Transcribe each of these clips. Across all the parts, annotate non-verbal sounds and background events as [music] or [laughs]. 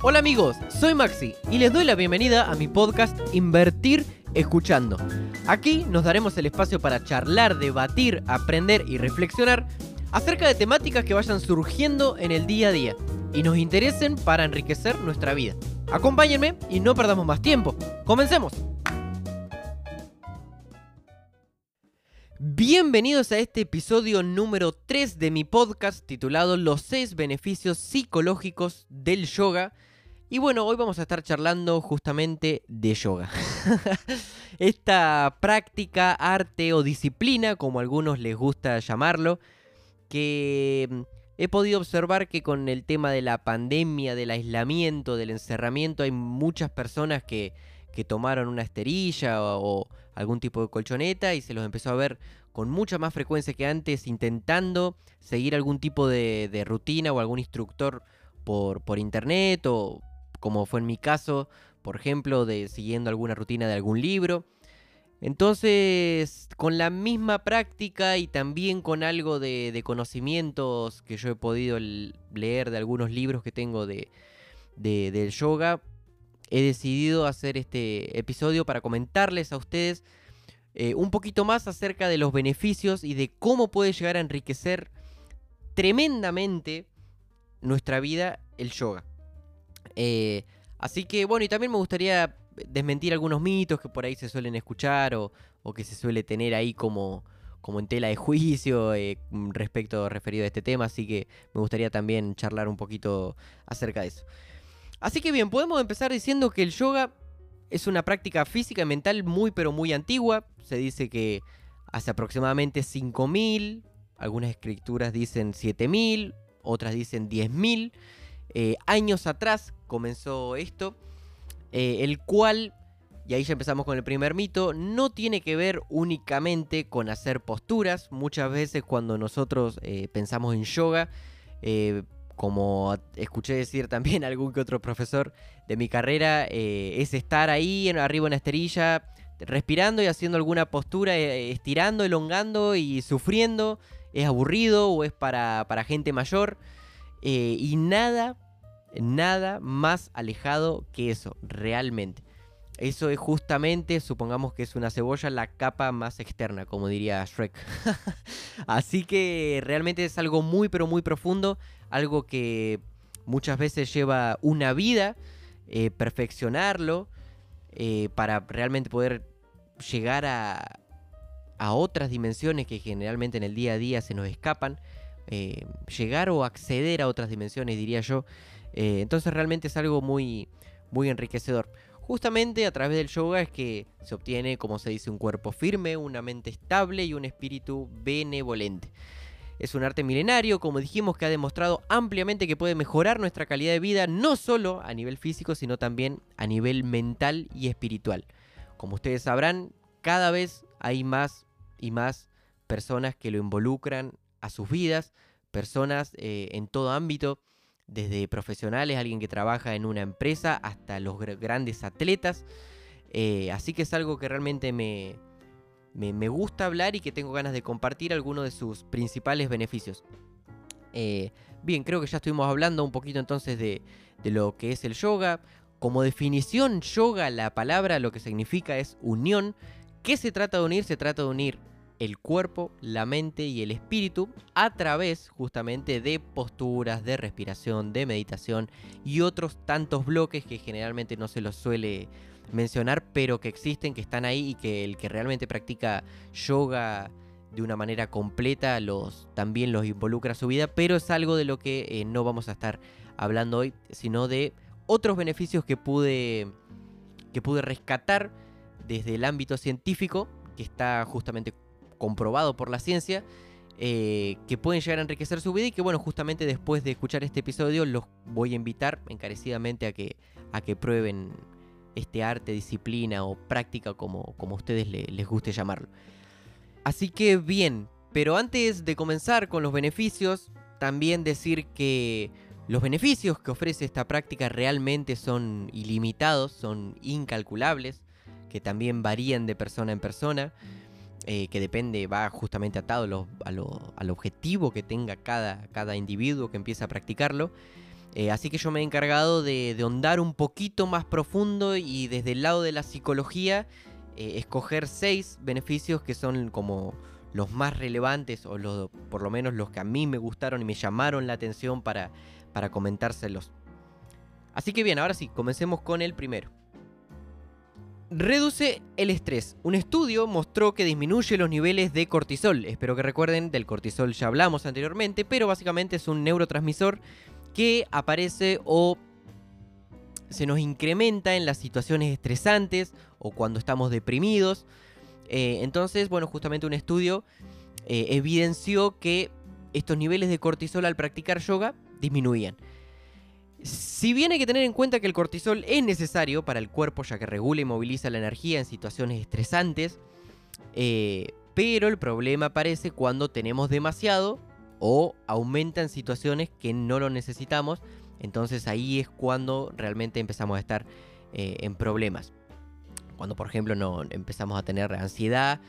Hola amigos, soy Maxi y les doy la bienvenida a mi podcast Invertir Escuchando. Aquí nos daremos el espacio para charlar, debatir, aprender y reflexionar acerca de temáticas que vayan surgiendo en el día a día y nos interesen para enriquecer nuestra vida. Acompáñenme y no perdamos más tiempo. ¡Comencemos! Bienvenidos a este episodio número 3 de mi podcast titulado Los 6 beneficios psicológicos del yoga. Y bueno, hoy vamos a estar charlando justamente de yoga. [laughs] Esta práctica, arte o disciplina, como a algunos les gusta llamarlo, que mm, he podido observar que con el tema de la pandemia, del aislamiento, del encerramiento, hay muchas personas que, que tomaron una esterilla o, algún tipo de colchoneta y se los empezó a ver con mucha más frecuencia que antes intentando seguir algún tipo de, rutina o algún instructor por, por, internet o como fue en mi caso, por ejemplo, de siguiendo alguna rutina de algún libro. Entonces, con la misma práctica y también con algo de, conocimientos que yo he podido leer de algunos libros que tengo de, del yoga, he decidido hacer este episodio para comentarles a ustedes eh, un poquito más acerca de los beneficios y de cómo puede llegar a enriquecer tremendamente nuestra vida el yoga. Eh, así que bueno, y también me gustaría desmentir algunos mitos que por ahí se suelen escuchar o, que se suele tener ahí como, como en tela de juicio eh, respecto referido a este tema, así que me gustaría también charlar un poquito acerca de eso. Así que bien, podemos empezar diciendo que el yoga es una práctica física y mental muy pero muy antigua. Se dice que hace aproximadamente 5.000, algunas escrituras dicen 7.000, otras dicen 10.000 eh, años atrás comenzó esto, eh, el cual, y ahí ya empezamos con el primer mito, no tiene que ver únicamente con hacer posturas. Muchas veces cuando nosotros eh, pensamos en yoga, como escuché decir también [laughs] algún que otro profesor de mi carrera, eh, es estar ahí arriba en la esterilla, respirando y haciendo alguna postura, eh, estirando, elongando y sufriendo. Es aburrido o es para, gente mayor. Eh, y nada, nada más alejado que eso, realmente. Eso es justamente, supongamos que es una cebolla, la capa más externa, como diría Shrek. [laughs] Así que realmente es algo muy, pero muy profundo, algo que muchas veces lleva una vida eh, perfeccionarlo eh, para realmente poder llegar a, otras dimensiones que generalmente en el día a día se nos escapan. Eh, llegar o acceder a otras dimensiones, diría yo. Entonces realmente es algo muy, muy enriquecedor. Justamente a través del yoga es que se obtiene, como se dice, un cuerpo firme, una mente estable y un espíritu benevolente. Es un arte milenario, como dijimos, que ha demostrado ampliamente que puede mejorar nuestra calidad de vida, no solo a nivel físico, sino también a nivel mental y espiritual. Como ustedes sabrán, cada vez hay más y más personas que lo involucran a sus vidas, personas eh, en todo ámbito desde profesionales, alguien que trabaja en una empresa, hasta los grandes atletas. Eh, así que es algo que realmente me, me, gusta hablar y que tengo ganas de compartir algunos de sus principales beneficios. Eh, bien, creo que ya estuvimos hablando un poquito entonces de, de lo que es el yoga. Como definición, yoga, la palabra lo que significa es unión. ¿Qué se trata de unir? Se trata de unir el cuerpo, la mente y el espíritu a través justamente de posturas, de respiración, de meditación y otros tantos bloques que generalmente no se los suele mencionar, pero que existen, que están ahí y que el que realmente practica yoga de una manera completa los, también los involucra a su vida, pero es algo de lo que eh, no vamos a estar hablando hoy, sino de otros beneficios que pude, que pude rescatar desde el ámbito científico, que está justamente comprobado por la ciencia, eh, que pueden llegar a enriquecer su vida y que bueno, justamente después de escuchar este episodio los voy a invitar encarecidamente a que, a que prueben este arte, disciplina o práctica como, como a ustedes les guste llamarlo. Así que bien, pero antes de comenzar con los beneficios, también decir que los beneficios que ofrece esta práctica realmente son ilimitados, son incalculables, que también varían de persona en persona. Eh, que depende, va justamente atado al objetivo que tenga cada, cada individuo que empieza a practicarlo. Eh, así que yo me he encargado de, de ahondar un poquito más profundo y desde el lado de la psicología eh, escoger seis beneficios que son como los más relevantes o los, por lo menos los que a mí me gustaron y me llamaron la atención para, para comentárselos. Así que bien, ahora sí, comencemos con el primero. Reduce el estrés. Un estudio mostró que disminuye los niveles de cortisol. Espero que recuerden, del cortisol ya hablamos anteriormente, pero básicamente es un neurotransmisor que aparece o se nos incrementa en las situaciones estresantes o cuando estamos deprimidos. Eh, entonces, bueno, justamente un estudio eh, evidenció que estos niveles de cortisol al practicar yoga disminuían. Si bien hay que tener en cuenta que el cortisol es necesario para el cuerpo ya que regula y moviliza la energía en situaciones estresantes, eh, pero el problema aparece cuando tenemos demasiado o aumenta en situaciones que no lo necesitamos, entonces ahí es cuando realmente empezamos a estar eh, en problemas. Cuando por ejemplo no empezamos a tener ansiedad,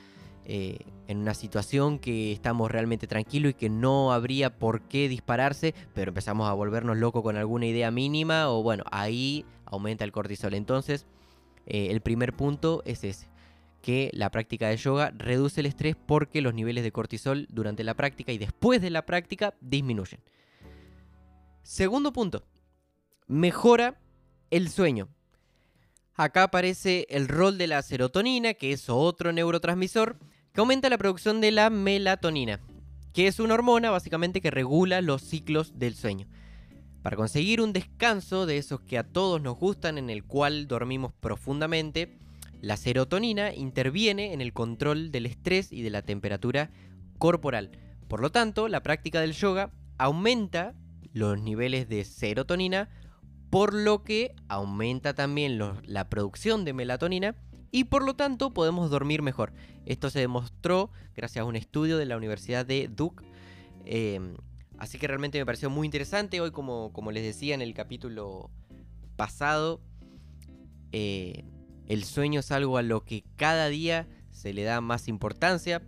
eh, en una situación que estamos realmente tranquilos y que no habría por qué dispararse, pero empezamos a volvernos locos con alguna idea mínima o bueno, ahí aumenta el cortisol. Entonces, eh, el primer punto es ese, que la práctica de yoga reduce el estrés porque los niveles de cortisol durante la práctica y después de la práctica disminuyen. Segundo punto, mejora el sueño. Acá aparece el rol de la serotonina, que es otro neurotransmisor que aumenta la producción de la melatonina, que es una hormona básicamente que regula los ciclos del sueño. Para conseguir un descanso de esos que a todos nos gustan, en el cual dormimos profundamente, la serotonina interviene en el control del estrés y de la temperatura corporal. Por lo tanto, la práctica del yoga aumenta los niveles de serotonina, por lo que aumenta también la producción de melatonina y por lo tanto podemos dormir mejor. Esto se demostró gracias a un estudio de la Universidad de Duke. Em, así que realmente me pareció muy interesante. Hoy, como, como les decía en el capítulo pasado, eh, el sueño es algo a lo que cada día se le da más importancia,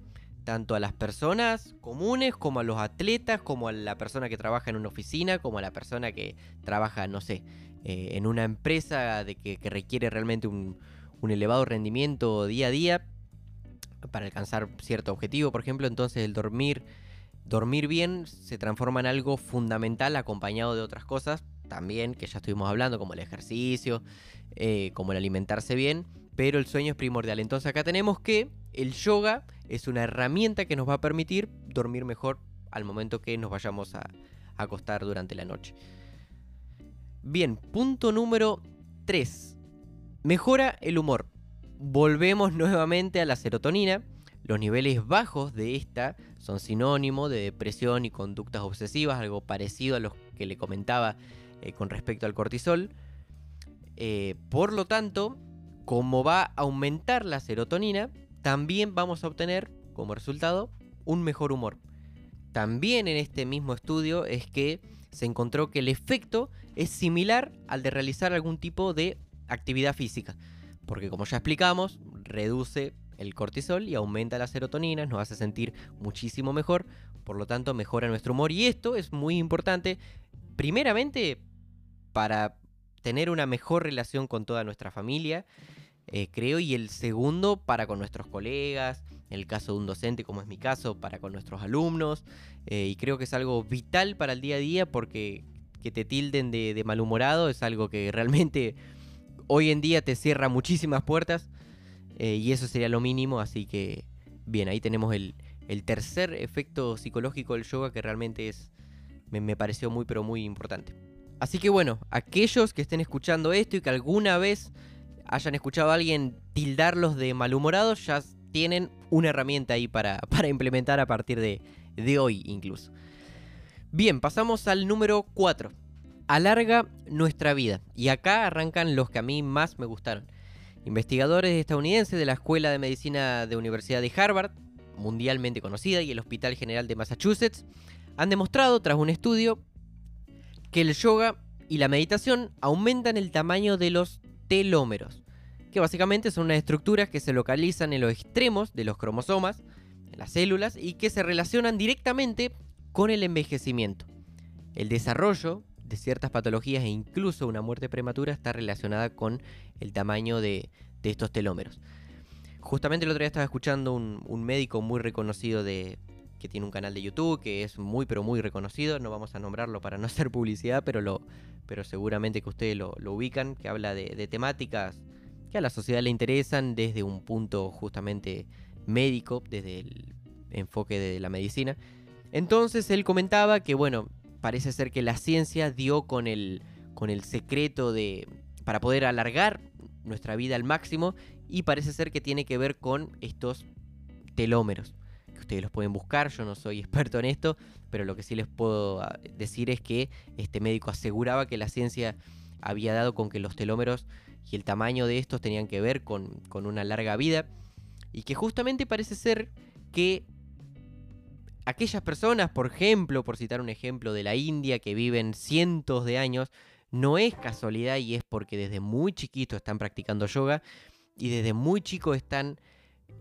tanto a las personas comunes como a los atletas, como a la persona que trabaja en una oficina, como a la persona que trabaja, no sé, eh, en una empresa de que requiere realmente un, un elevado rendimiento día a día para alcanzar cierto objetivo, por ejemplo, entonces el dormir, dormir bien se transforma en algo fundamental acompañado de otras cosas también que ya estuvimos hablando, como el ejercicio, eh, como el alimentarse bien, pero el sueño es primordial. Entonces acá tenemos que el yoga es una herramienta que nos va a permitir dormir mejor al momento que nos vayamos a acostar durante la noche. Bien, punto número 3. Mejora el humor. Volvemos nuevamente a la serotonina. Los niveles bajos de esta son sinónimo de depresión y conductas obsesivas, algo parecido a los que le comentaba eh, con respecto al cortisol. Eh, por lo tanto, como va a aumentar la serotonina, también vamos a obtener como resultado un mejor humor. También en este mismo estudio es que se encontró que el efecto es similar al de realizar algún tipo de actividad física. Porque como ya explicamos, reduce el cortisol y aumenta la serotonina, nos hace sentir muchísimo mejor, por lo tanto mejora nuestro humor. Y esto es muy importante, primeramente, para tener una mejor relación con toda nuestra familia, eh, creo, y el segundo, para con nuestros colegas, en el caso de un docente, como es mi caso, para con nuestros alumnos, eh, y creo que es algo vital para el día a día porque que te tilden de malhumorado es algo que realmente hoy en día te cierra muchísimas puertas eh, y eso sería lo mínimo, así que bien, ahí tenemos el, tercer efecto psicológico del yoga que realmente es, me, pareció muy pero muy importante. Así que bueno, aquellos que estén escuchando esto y que alguna vez hayan escuchado a alguien tildarlos de malhumorados, ya tienen una herramienta ahí para, [laughs] para implementar a partir de, de hoy incluso. Bien, pasamos al número 4 alarga nuestra vida. Y acá arrancan los que a mí más me gustaron. Investigadores estadounidenses de la Escuela de Medicina de Universidad de Harvard, mundialmente conocida, y el Hospital General de Massachusetts, han demostrado tras un estudio que el yoga y la meditación aumentan el tamaño de los telómeros, que básicamente son unas estructuras que se localizan en los extremos de los cromosomas, en las células, y que se relacionan directamente con el envejecimiento. El desarrollo de ciertas patologías e incluso una muerte prematura está relacionada con el tamaño de, estos telómeros. Justamente el otro día estaba escuchando un, un médico muy reconocido de, que tiene un canal de YouTube que es muy pero muy reconocido, no vamos a nombrarlo para no [laughs] hacer publicidad, pero, lo, pero seguramente que ustedes lo, ubican, que habla de, temáticas que a la sociedad le interesan desde un punto justamente médico, desde el enfoque de la medicina. Entonces él comentaba que bueno, parece ser que la ciencia dio con el, con el secreto de para poder alargar nuestra vida al máximo y parece ser que tiene que ver con estos telómeros ustedes los pueden buscar, yo no soy [laughs] experto en esto, pero lo que sí les puedo ah, decir es que este médico aseguraba que la ciencia había dado con que los telómeros y el tamaño de estos tenían que ver con, con una larga vida y que justamente parece ser que aquellas personas, por ejemplo, por citar un ejemplo de la India, que viven cientos de años, no es casualidad y es porque desde muy chiquito están practicando yoga y desde muy chico están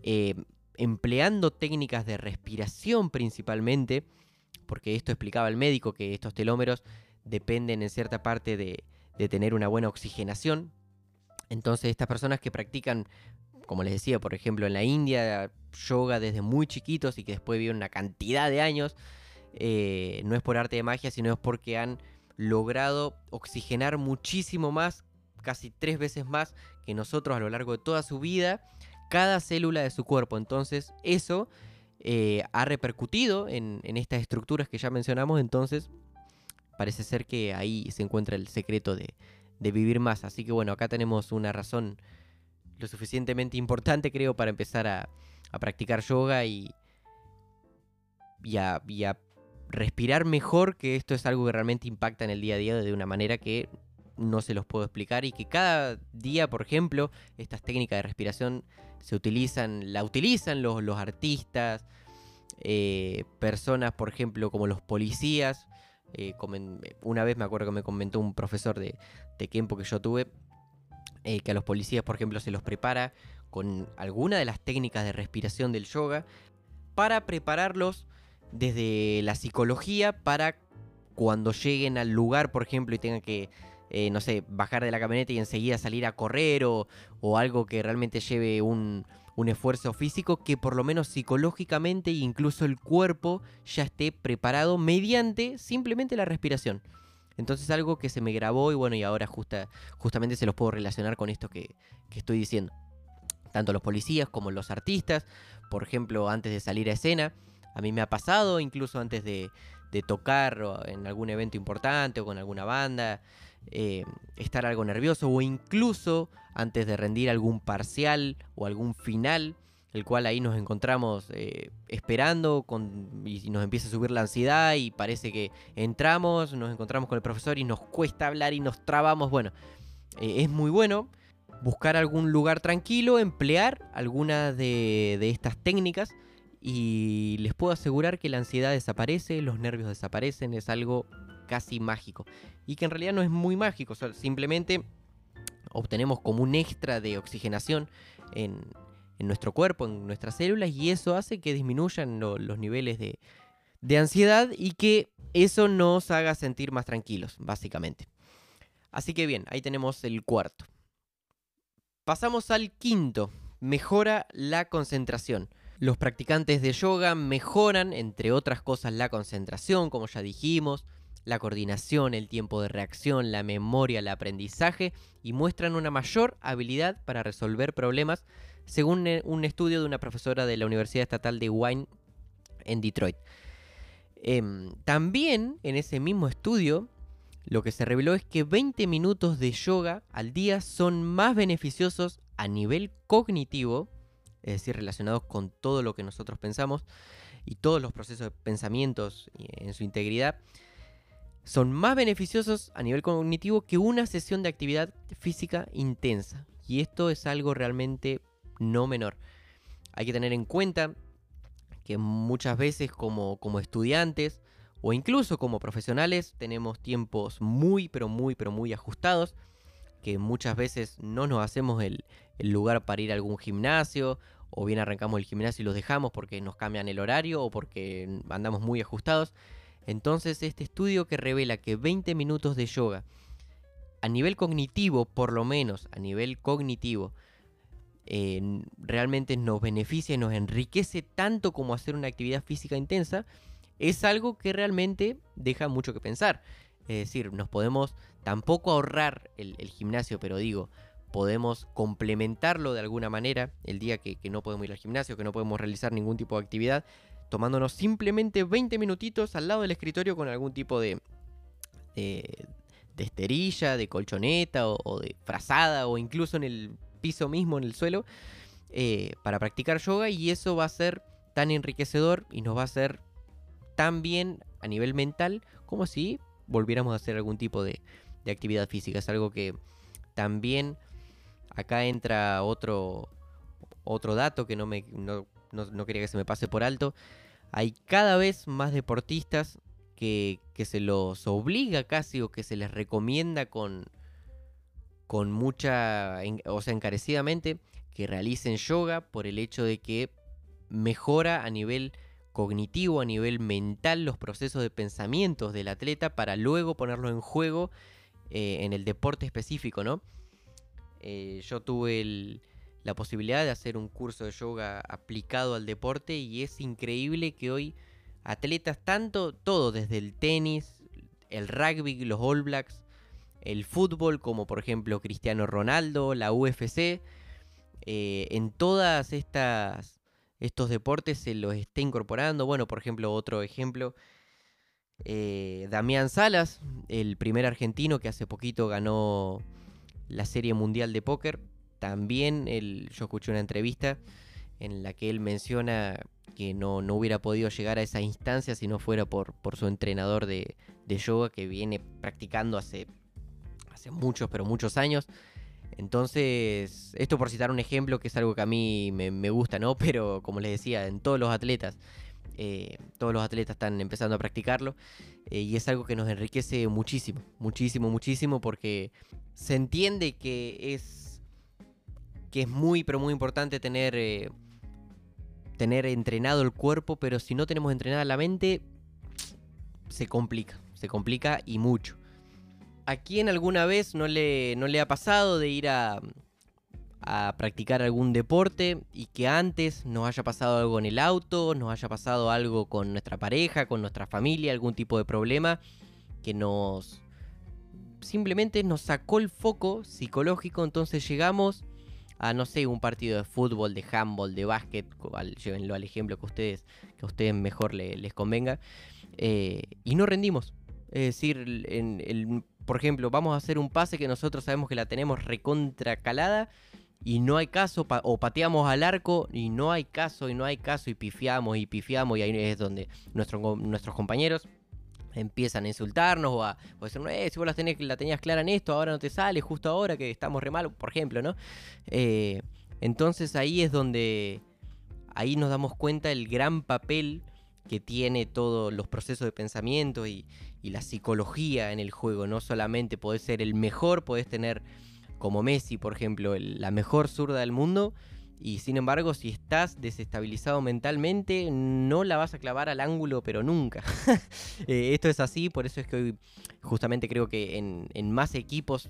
eh, empleando técnicas de respiración principalmente, porque esto explicaba el médico, que estos telómeros dependen en cierta parte de, tener una buena oxigenación. Entonces estas personas que practican, como les decía, por ejemplo en la India, yoga desde muy chiquitos y que después viven una cantidad de años, eh, no es por arte de magia, sino es porque han logrado oxigenar muchísimo más, casi tres veces más que nosotros a lo largo de toda su vida cada célula de su cuerpo. Entonces eso eh, ha repercutido en, estas estructuras que ya mencionamos. Entonces parece ser que ahí se encuentra el secreto de, vivir más. Así que bueno, acá tenemos una razón lo suficientemente importante creo para empezar a, practicar yoga y, y, a, respirar mejor, que esto es algo que realmente impacta en el día a día de una manera que no se los puedo explicar y que cada día, por ejemplo, estas técnicas de respiración se utilizan, la utilizan los, artistas, eh, personas, por ejemplo, como los policías. Eh, una vez me acuerdo que me comentó un profesor de, de tiempo que yo tuve, eh, que a los policías, por ejemplo, se los prepara con alguna de las técnicas de respiración del yoga para prepararlos desde la psicología para cuando lleguen al lugar, por ejemplo, y tengan que eh, no sé, bajar de la camioneta y enseguida salir a correr o, algo que realmente lleve un, esfuerzo físico que por lo menos psicológicamente e incluso el cuerpo ya esté preparado mediante simplemente la respiración. Entonces algo que se me grabó y bueno, y ahora justa, justamente se los puedo relacionar con esto que, estoy diciendo. Tanto los policías como los artistas, por ejemplo, antes de salir a escena, a mí me ha pasado, incluso antes de, de tocar en algún evento importante o con alguna banda, eh, estar algo nervioso o incluso antes de rendir algún parcial o algún final, el cual ahí nos encontramos eh, esperando con, y nos empieza a subir la ansiedad y parece que entramos, nos encontramos con el profesor y nos cuesta hablar y nos trabamos. Bueno, eh, es muy bueno buscar algún lugar tranquilo, emplear alguna de, de estas técnicas y les puedo asegurar que la ansiedad desaparece, los nervios desaparecen, es algo casi mágico. Y que en realidad no es muy mágico, simplemente obtenemos como un extra de oxigenación en, nuestro cuerpo, en nuestras células, y eso hace que disminuyan los niveles de, de ansiedad y que eso nos haga sentir más tranquilos, básicamente. Así que bien, ahí tenemos el cuarto. Pasamos al quinto, mejora la concentración. Los practicantes de yoga mejoran, entre otras cosas, la concentración, como ya dijimos, la coordinación, el tiempo de reacción, la memoria, el aprendizaje y muestran una mayor habilidad para resolver problemas, según eh, un estudio de una profesora de la Universidad Estatal de Wine en Detroit. Em, también en ese mismo estudio, lo que se reveló es que 20 minutos de yoga al día son más beneficiosos a nivel cognitivo, es decir, relacionados con todo lo que nosotros pensamos y todos los procesos de pensamientos en su integridad, son más beneficiosos a nivel cognitivo que una sesión de actividad física intensa. Y esto es algo realmente no menor. Hay que tener en cuenta que muchas veces como, como estudiantes o incluso como profesionales tenemos tiempos muy pero muy pero muy ajustados que muchas veces no nos hacemos el, el, lugar para ir a algún gimnasio o bien arrancamos el gimnasio y los dejamos porque nos cambian el horario o porque andamos muy ajustados. Entonces este estudio que revela que 20 minutos de yoga, a nivel cognitivo, por lo menos a nivel cognitivo, eh, realmente nos beneficia y nos enriquece tanto como hacer una actividad física intensa, es algo que realmente deja mucho que pensar. Es decir, nos podemos tampoco ahorrar el, gimnasio, pero digo, podemos complementarlo de alguna manera el día que, no podemos ir al gimnasio, que no podemos realizar ningún tipo de actividad, tomándonos simplemente 20 minutitos al lado del escritorio con algún tipo de, de, esterilla, de colchoneta o, de frazada o incluso en el piso mismo, en el suelo, eh, para practicar yoga y eso va a ser tan enriquecedor y nos va a hacer tan bien a nivel mental como si volviéramos a hacer algún tipo de, actividad física. Es algo que también acá entra otro, otro dato que no, me, no, quería que se me pase por alto. Hay cada vez más deportistas que, que, se los obliga casi o que se les recomienda con, con mucha, o sea, encarecidamente, que realicen yoga por el hecho de que mejora a nivel cognitivo, a nivel mental, los procesos de pensamientos del atleta para luego ponerlo en juego eh, en el deporte específico, ¿no? Eh, yo tuve la posibilidad de hacer un curso de yoga aplicado al deporte y es increíble que hoy atletas, tanto todo, desde el tenis, el rugby, los All Blacks, el fútbol, como por ejemplo Cristiano Ronaldo, la UFC, eh, en todas estas estos deportes se los esté incorporando. Bueno, por ejemplo, otro ejemplo, eh, Damián Salas, el primer argentino que hace poquito ganó la Serie Mundial de Póker. También yo escuché una entrevista en la que él menciona que no, hubiera podido llegar a esa instancia si no fuera por, por su entrenador de, yoga que viene practicando hace, hace muchos, pero muchos años. Entonces, esto por citar un ejemplo que es algo que a mí me, gusta, ¿no? [laughs] Pero como les decía, en todos los atletas, eh, todos los atletas están empezando a practicarlo eh, y es algo que nos enriquece muchísimo, muchísimo, muchísimo porque se entiende que es, que es muy, pero muy importante tener, eh, tener entrenado el cuerpo, pero si no tenemos entrenada la mente, se complica, se complica y mucho. ¿A quién alguna vez no le, no le ha pasado de ir a, a practicar algún deporte y que antes nos haya pasado algo en el auto, nos haya pasado algo con nuestra pareja, con nuestra familia, algún tipo de problema que nos simplemente nos sacó el foco psicológico, entonces llegamos a no sé, un partido de fútbol, de handball, de básquet, llévenlo al ejemplo que ustedes que a ustedes mejor les convenga, eh, y no rendimos. Es decir, en el por ejemplo, vamos a hacer un pase que nosotros sabemos que la tenemos recontra calada y no hay caso, o pateamos al arco y no hay caso y no hay caso y pifiamos y pifiamos y ahí es donde nuestros compañeros empiezan a insultarnos o a, decir, eh, si vos la, tenés, la tenías clara en esto, ahora no te sale, justo ahora que estamos re mal, por ejemplo, ¿no? Eh, entonces ahí es donde, ahí nos damos cuenta el gran papel que tiene todos los procesos de pensamiento y, la psicología en el juego. No solamente podés ser el mejor, podés tener como Messi, por ejemplo, la mejor zurda del mundo. Y sin embargo, si estás desestabilizado mentalmente, no la vas a clavar al ángulo, pero nunca. [laughs] Eh, esto es así, por eso es que hoy justamente creo que en, más equipos,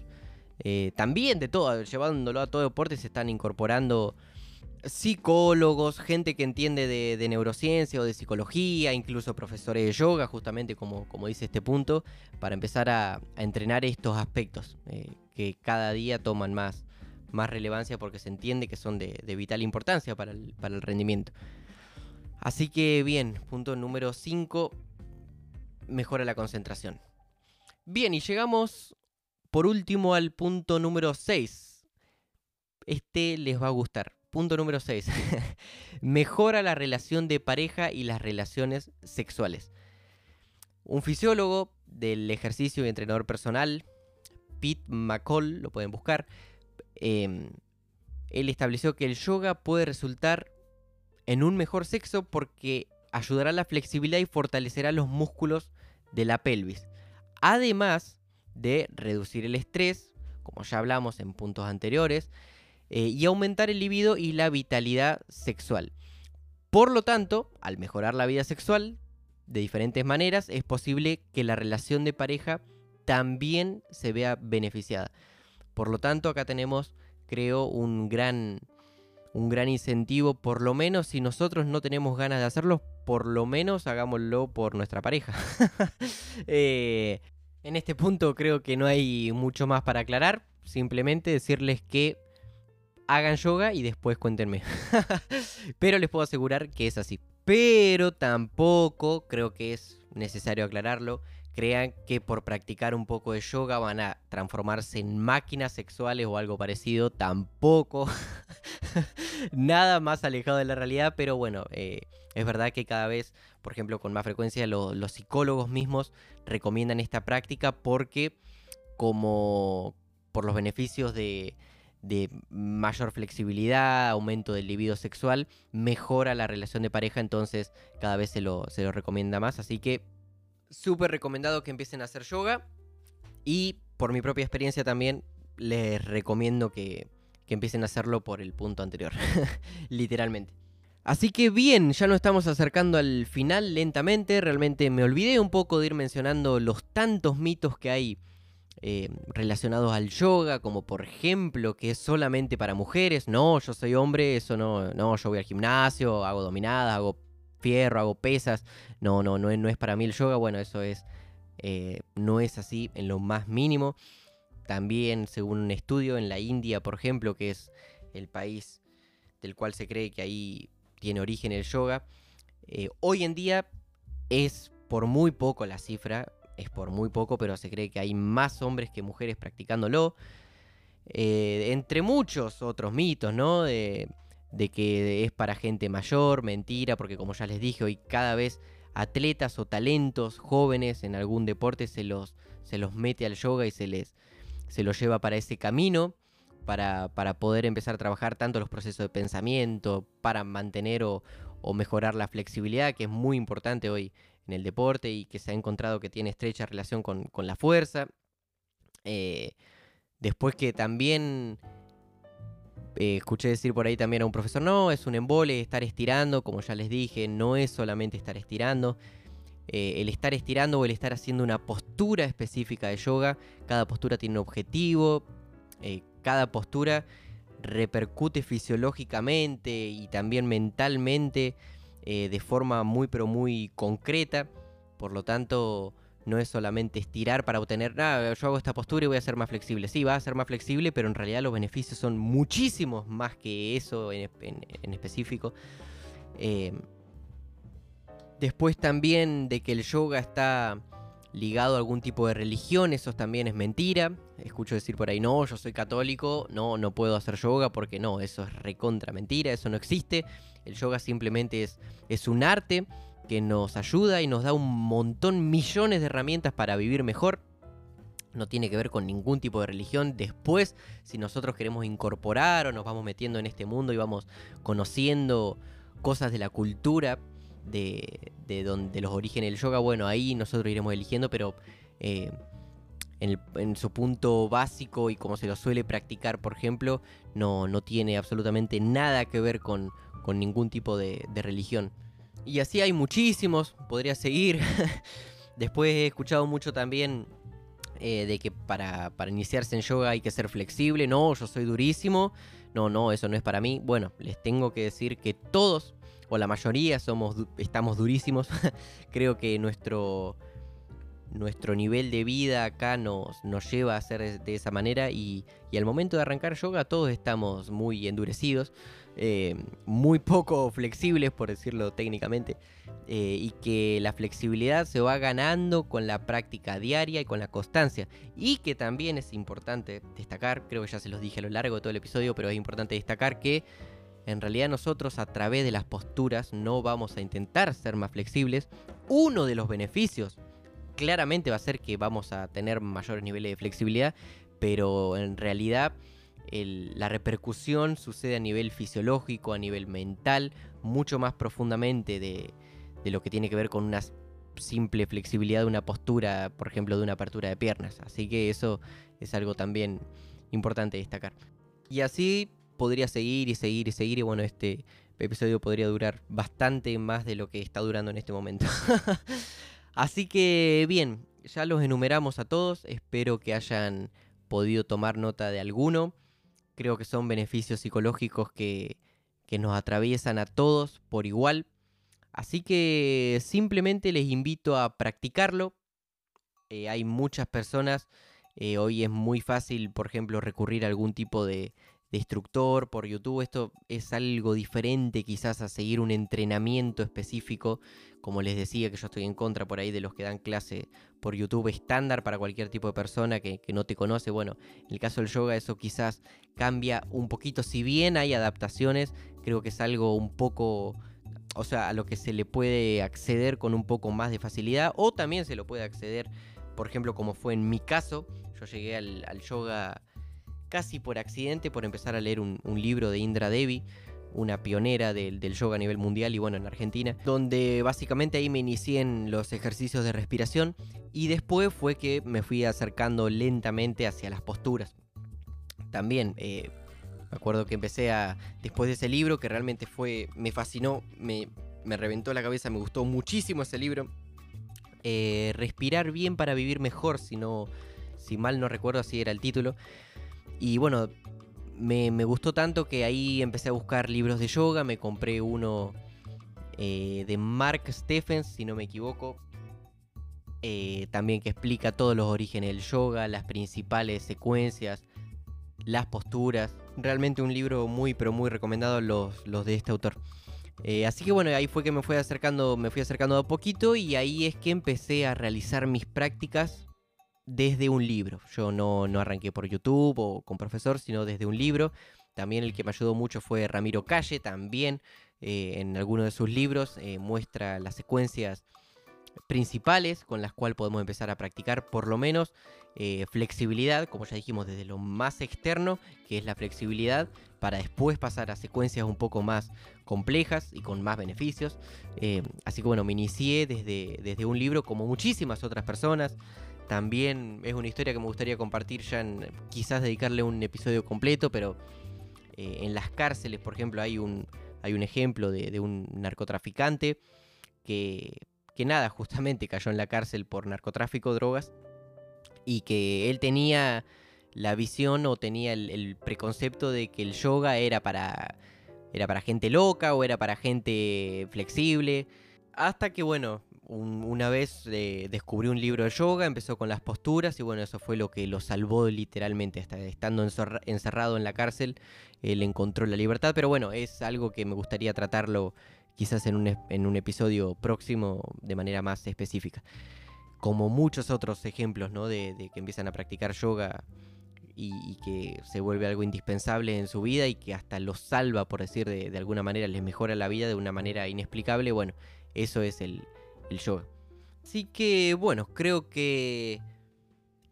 eh, también de todo, llevándolo a todo deporte, se están incorporando psicólogos, gente que entiende de, neurociencia o de psicología, incluso profesores de yoga, justamente como, como dice este punto, para empezar a, entrenar estos aspectos eh, que cada día toman más, más relevancia porque se entiende que son de, vital importancia para el, para el rendimiento. Así que bien, punto número 5, mejora la concentración. Bien, y llegamos por último al punto número 6. Este les va a gustar. Punto número 6. [laughs] Mejora la relación de pareja y las relaciones sexuales. Un fisiólogo del ejercicio y entrenador personal, Pete McCall, lo pueden buscar, em, él estableció que el yoga puede resultar en un mejor sexo porque ayudará a la flexibilidad y fortalecerá los músculos de la pelvis. Además de reducir el estrés, como ya hablamos en puntos anteriores, eh, y aumentar el libido y la vitalidad sexual. Por lo tanto, al mejorar la vida sexual, de diferentes maneras, es posible que la relación de pareja también se vea beneficiada. Por lo tanto, acá tenemos, creo, un gran, un gran incentivo, por lo menos si nosotros no tenemos ganas de hacerlo, por lo menos hagámoslo por nuestra pareja. [laughs] Eh, en este punto creo que no hay mucho más para aclarar, simplemente decirles que hagan yoga y después cuéntenme. [laughs] Pero les puedo asegurar que es así. Pero tampoco creo que es necesario aclararlo crean que por practicar un poco de yoga van a transformarse en máquinas sexuales o algo parecido, tampoco. [laughs] Nada más alejado de la realidad, pero bueno, eh, es verdad que cada vez, por ejemplo, con más frecuencia los psicólogos mismos recomiendan esta práctica porque como por los beneficios de, mayor flexibilidad, aumento del libido sexual, mejora la relación de pareja, entonces cada vez se lo, se lo recomienda más. Así que súper recomendado que empiecen a hacer yoga. Y por mi propia experiencia también les recomiendo que, que empiecen a hacerlo por el punto anterior. [laughs] Literalmente. Así que bien, ya nos estamos acercando al final lentamente. Realmente me olvidé un poco de ir mencionando los tantos mitos que hay eh, relacionados al yoga, como por ejemplo que es solamente para mujeres. No, yo soy hombre, eso no, no, yo voy al gimnasio, hago dominadas, hago fierro, hago pesas. No, no, no es, para mí el yoga. Bueno, eso es. Eh, no es así en lo más mínimo. También, según un estudio en la India, por ejemplo, que es el país del cual se cree que ahí tiene origen el yoga, eh, hoy en día es por muy poco la cifra, es por muy poco, pero se cree que hay más hombres que mujeres practicándolo. Eh, entre muchos otros mitos, ¿no? De, que es para gente mayor, mentira, porque como ya les dije, hoy cada vez atletas o talentos jóvenes en algún deporte se los, se los mete al yoga y se les se los lleva para ese camino, para, para poder empezar a trabajar tanto los procesos de pensamiento, para mantener o, mejorar la flexibilidad, que es muy importante hoy en el deporte y que se ha encontrado que tiene estrecha relación con, la fuerza. Eh, después que también eh, escuché decir por ahí también a un profesor, no, es un embole estar estirando, como ya les dije, no es solamente estar estirando. Eh, el estar estirando o el estar haciendo una postura específica de yoga, cada postura tiene un objetivo, cada postura repercute fisiológicamente y también mentalmente de forma muy pero muy concreta, por lo tanto no es solamente estirar para obtener, nada, yo hago esta postura y voy a ser más flexible. Sí, va a ser más flexible, pero en realidad los beneficios son muchísimos más que eso en, específico. Em, después también de que el yoga está ligado a algún tipo de religión, eso también es mentira. Escucho decir por ahí, no, yo soy católico, no, no puedo hacer yoga porque no, eso es recontra mentira, eso no existe. El yoga simplemente es, es un arte que nos ayuda y nos da un montón, millones de herramientas para vivir mejor. No tiene que ver con ningún tipo de religión. Después, si nosotros queremos incorporar o nos vamos metiendo en este mundo y vamos conociendo cosas de la cultura, de, de, donde, los orígenes del yoga, bueno, ahí nosotros iremos eligiendo, pero eh, en, su punto básico y como se lo suele practicar, por ejemplo, no, no tiene absolutamente nada que ver con, con ningún tipo de religión. Y así hay muchísimos, podría seguir. [laughs] Después he escuchado mucho también eh, de que para, iniciarse en yoga hay que ser flexible. No, yo soy durísimo. No, no, eso no es para mí. Bueno, les tengo que decir que todos, o la mayoría, somos, estamos durísimos. [laughs] Creo que nuestro, nuestro nivel de vida acá nos, nos lleva a ser de esa manera. Y, y al momento de arrancar yoga todos estamos muy endurecidos. Eh, muy poco flexibles, por decirlo técnicamente, eh, y que la flexibilidad se va ganando con la práctica diaria y con la constancia. Y que también es importante destacar, creo que ya se los dije a lo largo de todo el episodio, pero es importante destacar que en realidad nosotros a través de las posturas no vamos a intentar ser más flexibles. Uno de los beneficios claramente va a ser que vamos a tener mayores niveles de flexibilidad, pero en realidad la repercusión sucede a nivel fisiológico, a nivel mental, mucho más profundamente de, lo que tiene que ver con una simple flexibilidad de una postura, por ejemplo, de una apertura de piernas. Así que eso es algo también importante destacar. Y así podría seguir y seguir y seguir. Y bueno, este episodio podría durar bastante más de lo que está durando en este momento. [laughs] Así que bien, ya los enumeramos a todos, espero que hayan podido tomar nota de alguno. Creo que son beneficios psicológicos que, que nos atraviesan a todos por igual. Así que simplemente les invito a practicarlo. Eh, hay muchas personas, eh, hoy es muy fácil, por ejemplo, recurrir a algún tipo de, de instructor por YouTube. Esto es algo diferente quizás a seguir un entrenamiento específico. Como les decía que yo estoy en contra por ahí de los que dan clase por YouTube estándar para cualquier tipo de persona que, no te conoce. Bueno, en el caso del yoga eso quizás cambia un poquito. Si bien hay adaptaciones, creo que es algo un poco... O sea, a lo que se le puede acceder con un poco más de facilidad. O también se lo puede acceder, por ejemplo, como fue en mi caso. Yo llegué al yoga casi por accidente por empezar a leer un, libro de Indra Devi, una pionera del, yoga a nivel mundial y bueno, en Argentina, donde básicamente ahí me inicié en los ejercicios de respiración y después fue que me fui acercando lentamente hacia las posturas. También eh, me acuerdo que empecé a, después de ese libro, que realmente fue, me fascinó, me, me reventó la cabeza, me gustó muchísimo ese libro. Eh, respirar bien para vivir mejor, si no, si mal no recuerdo así era el título. Y bueno, me, gustó tanto que ahí empecé a buscar libros de yoga. Me compré uno eh, de Mark Stephens, si no me equivoco. Eh, también que explica todos los orígenes del yoga, las principales secuencias, las posturas. Realmente un libro muy, pero muy recomendado los, los de este autor. Eh, así que bueno, ahí fue que me fui acercando, me fui acercando a poquito y ahí es que empecé a realizar mis prácticas desde un libro. Yo no, no arranqué por YouTube o con profesor, sino desde un libro. También el que me ayudó mucho fue Ramiro Calle, también eh, en alguno de sus libros eh, muestra las secuencias principales con las cuales podemos empezar a practicar por lo menos eh, flexibilidad, como ya dijimos, desde lo más externo, que es la flexibilidad, para después pasar a secuencias un poco más complejas y con más beneficios. así que bueno, me inicié desde, desde un libro como muchísimas otras personas. También es una historia que me gustaría compartir ya, en, quizás dedicarle un episodio completo, pero eh, en las cárceles, por ejemplo, hay un, hay un ejemplo de, un narcotraficante que, que nada, justamente cayó en la cárcel por narcotráfico, drogas, y que él tenía la visión o tenía el, preconcepto de que el yoga era para, era para gente loca o era para gente flexible. Hasta que, bueno, una vez eh, descubrió un libro de yoga, empezó con las posturas y bueno, eso fue lo que lo salvó literalmente. Hasta estando encerrado en la cárcel, él encontró la libertad. Pero bueno, es algo que me gustaría tratarlo quizás en un, en un episodio próximo de manera más específica. Como muchos otros ejemplos, ¿no? De, que empiezan a practicar yoga y, que se vuelve algo indispensable en su vida y que hasta los salva, por decir de, de alguna manera, les mejora la vida de una manera inexplicable. Bueno, eso es el, el yoga. Así que bueno, creo que,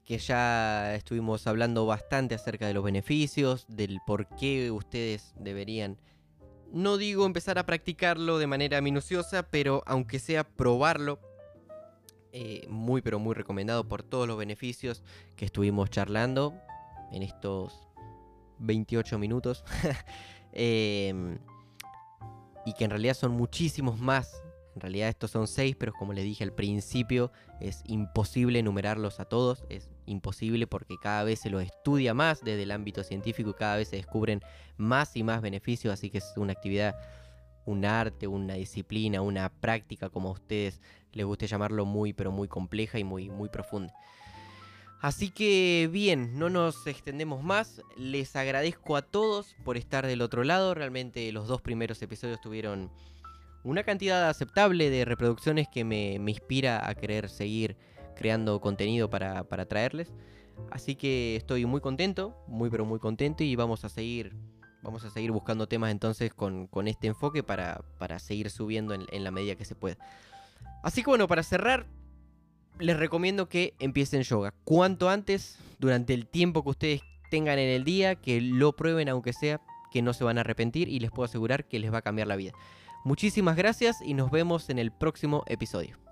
que ya estuvimos hablando bastante acerca de los beneficios, del por qué ustedes deberían, no digo empezar a practicarlo de manera minuciosa, pero aunque sea probarlo, eh, muy pero muy recomendado por todos los beneficios que estuvimos charlando en estos 28 minutos. [laughs] Em, y que en realidad son muchísimos más en realidad estos son seis, pero como les dije al principio, es imposible enumerarlos a todos, es imposible porque cada vez se los estudia más desde el ámbito científico y cada vez se descubren más y más beneficios, así que es una actividad, un arte, una disciplina, una práctica, como a ustedes les guste llamarlo, muy pero muy compleja y muy, muy profunda. Así que bien, no nos extendemos más. Les agradezco a todos por estar del otro lado. Realmente los dos primeros episodios tuvieron una cantidad aceptable de reproducciones que me, inspira a querer seguir creando contenido para, traerles. Así que estoy muy contento, muy pero muy contento y vamos a seguir, vamos a seguir buscando temas entonces con, este enfoque para, seguir subiendo en, en, la medida que se pueda. Así que bueno, para cerrar, les recomiendo que empiecen yoga. Cuanto antes, durante el tiempo que ustedes tengan en el día, que lo prueben aunque sea, que no se van a arrepentir y les puedo asegurar que les va a cambiar la vida. Muchísimas gracias y nos vemos en el próximo episodio.